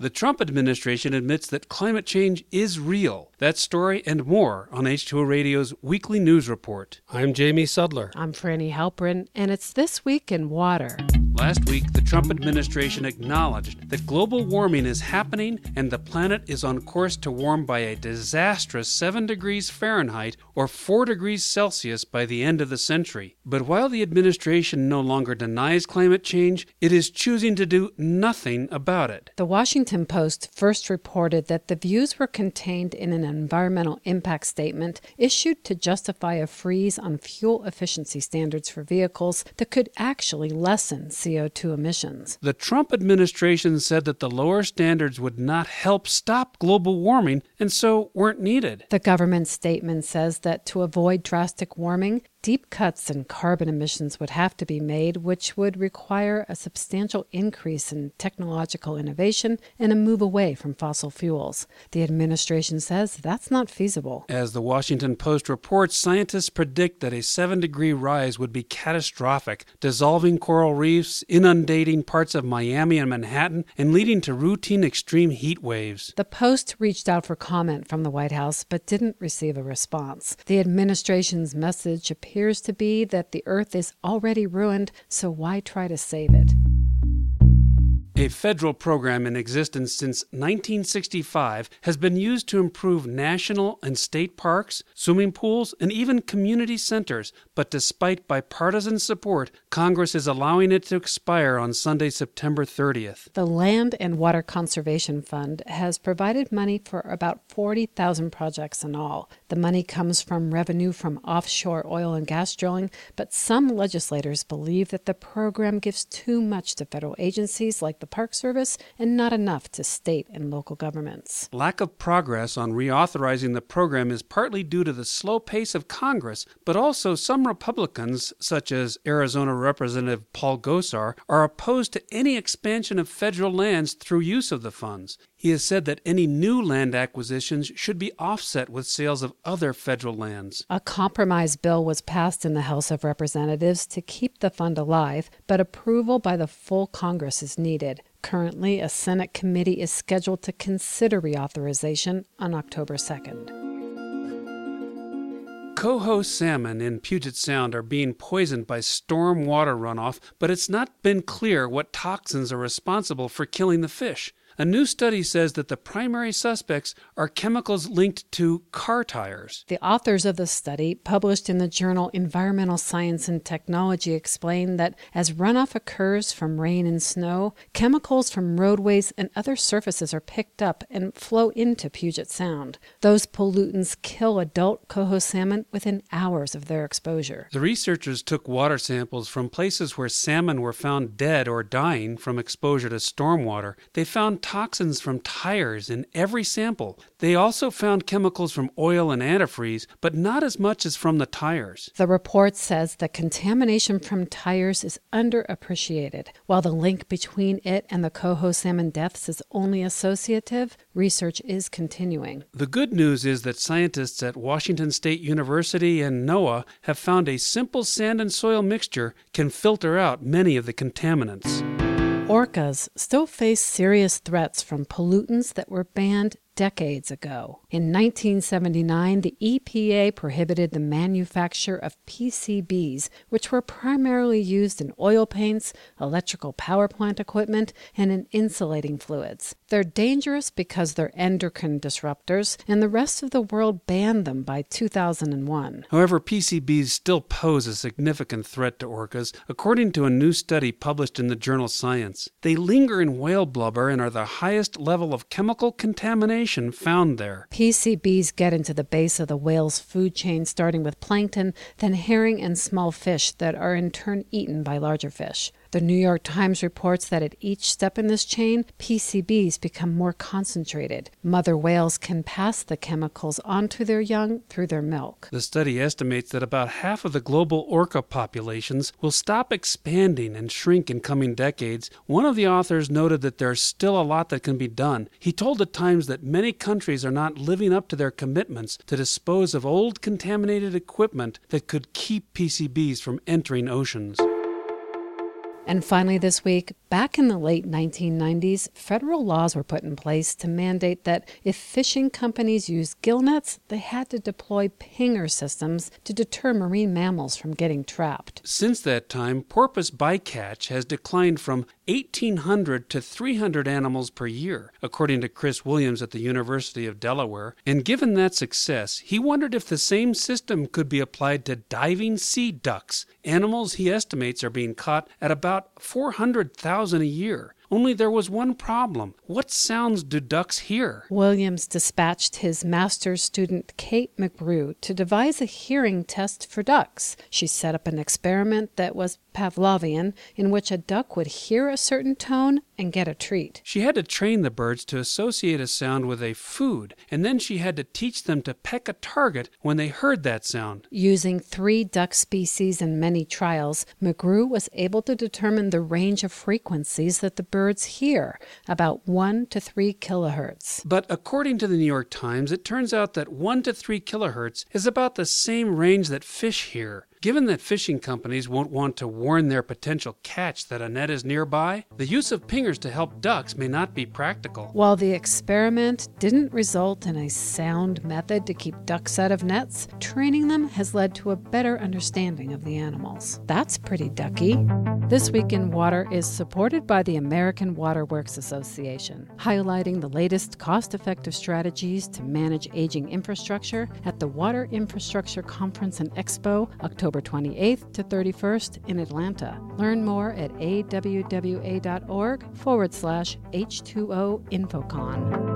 The Trump administration admits that climate change is real. That story and more on H2O Radio's weekly news report. I'm Jamie Sudler. I'm Franny Halperin, and it's This Week in Water. Last week, the Trump administration acknowledged that global warming is happening and the planet is on course to warm by a disastrous 7 degrees Fahrenheit or 4 degrees Celsius by the end of the century. But while the administration no longer denies climate change, it is choosing to do nothing about it. The Washington Post first reported that the views were contained in an environmental impact statement issued to justify a freeze on fuel efficiency standards for vehicles that could actually lessen CO2 emissions. The Trump administration said that the lower standards would not help stop global warming and so weren't needed. The government statement says that to avoid drastic warming, Deep cuts in carbon emissions would have to be made, which would require a substantial increase in technological innovation and a move away from fossil fuels. The administration says that's not feasible. As the Washington Post reports, scientists predict that a 7 degree rise would be catastrophic, dissolving coral reefs, inundating parts of Miami and Manhattan, and leading to routine extreme heat waves. The Post reached out for comment from the White House but didn't receive a response. The administration's message appears appears to be that the earth is already ruined, so why try to save it? A federal program in existence since 1965 has been used to improve national and state parks, swimming pools, and even community centers. But despite bipartisan support, Congress is allowing it to expire on Sunday, September 30th. The Land and Water Conservation Fund has provided money for about 40,000 projects in all. The money comes from revenue from offshore oil and gas drilling, but some legislators believe that the program gives too much to federal agencies like the Park Service and not enough to state and local governments. Lack of progress on reauthorizing the program is partly due to the slow pace of Congress, but also some Republicans, such as Arizona Representative Paul Gosar, are opposed to any expansion of federal lands through use of the funds. He has said that any new land acquisitions should be offset with sales of other federal lands. A compromise bill was passed in the House of Representatives to keep the fund alive, but approval by the full Congress is needed. Currently, a Senate committee is scheduled to consider reauthorization on October 2nd. Coho salmon in Puget Sound are being poisoned by storm water runoff, but it's not been clear what toxins are responsible for killing the fish. A new study says that the primary suspects are chemicals linked to car tires. The authors of the study, published in the journal Environmental Science and Technology, explain that as runoff occurs from rain and snow, chemicals from roadways and other surfaces are picked up and flow into Puget Sound. Those pollutants kill adult coho salmon within hours of their exposure. The researchers took water samples from places where salmon were found dead or dying from exposure to stormwater. They found toxins from tires in every sample. They also found chemicals from oil and antifreeze, but not as much as from the tires. The report says that contamination from tires is underappreciated. While the link between it and the coho salmon deaths is only associative, research is continuing. The good news is that scientists at Washington State University and NOAA have found a simple sand and soil mixture can filter out many of the contaminants. Mm. Orcas still face serious threats from pollutants that were banned decades ago. In 1979, the EPA prohibited the manufacture of PCBs, which were primarily used in oil paints, electrical power plant equipment, and in insulating fluids. They're dangerous because they're endocrine disruptors, and the rest of the world banned them by 2001. However, PCBs still pose a significant threat to orcas, according to a new study published in the journal Science. They linger in whale blubber and are the highest level of chemical contamination found there. PCBs get into the base of the whale's food chain, starting with plankton, then herring and small fish that are in turn eaten by larger fish. The New York Times reports that at each step in this chain, PCBs become more concentrated. Mother whales can pass the chemicals onto their young through their milk. The study estimates that about half of the global orca populations will stop expanding and shrink in coming decades. One of the authors noted that there's still a lot that can be done. He told the Times that many countries are not living up to their commitments to dispose of old contaminated equipment that could keep PCBs from entering oceans. And finally, this week, Back in the late 1990s, federal laws were put in place to mandate that if fishing companies used gill nets, they had to deploy pinger systems to deter marine mammals from getting trapped. Since that time, porpoise bycatch has declined from 1,800 to 300 animals per year, according to Chris Williams at the University of Delaware. And given that success, he wondered if the same system could be applied to diving sea ducks, animals he estimates are being caught at about 400,000 a year. Only there was one problem. What sounds do ducks hear? Williams dispatched his master's student Kate McGrew to devise a hearing test for ducks. She set up an experiment that was Pavlovian, in which a duck would hear a certain tone and get a treat. She had to train the birds to associate a sound with a food, and then she had to teach them to peck a target when they heard that sound. Using three duck species and many trials, McGrew was able to determine the range of frequencies that the birds hear, about 1 to 3 kilohertz. But according to the New York Times, it turns out that 1 to 3 kilohertz is about the same range that fish hear. Given that fishing companies won't want to warn their potential catch that a net is nearby, the use of pingers to help ducks may not be practical. While the experiment didn't result in a sound method to keep ducks out of nets, training them has led to a better understanding of the animals. That's pretty ducky. This Week in Water is supported by the American Waterworks Association, highlighting the latest cost effective strategies to manage aging infrastructure at the Water Infrastructure Conference and Expo, October 28th to 31st in Atlanta. Learn more at awwa.org forward slash H2O Infocon.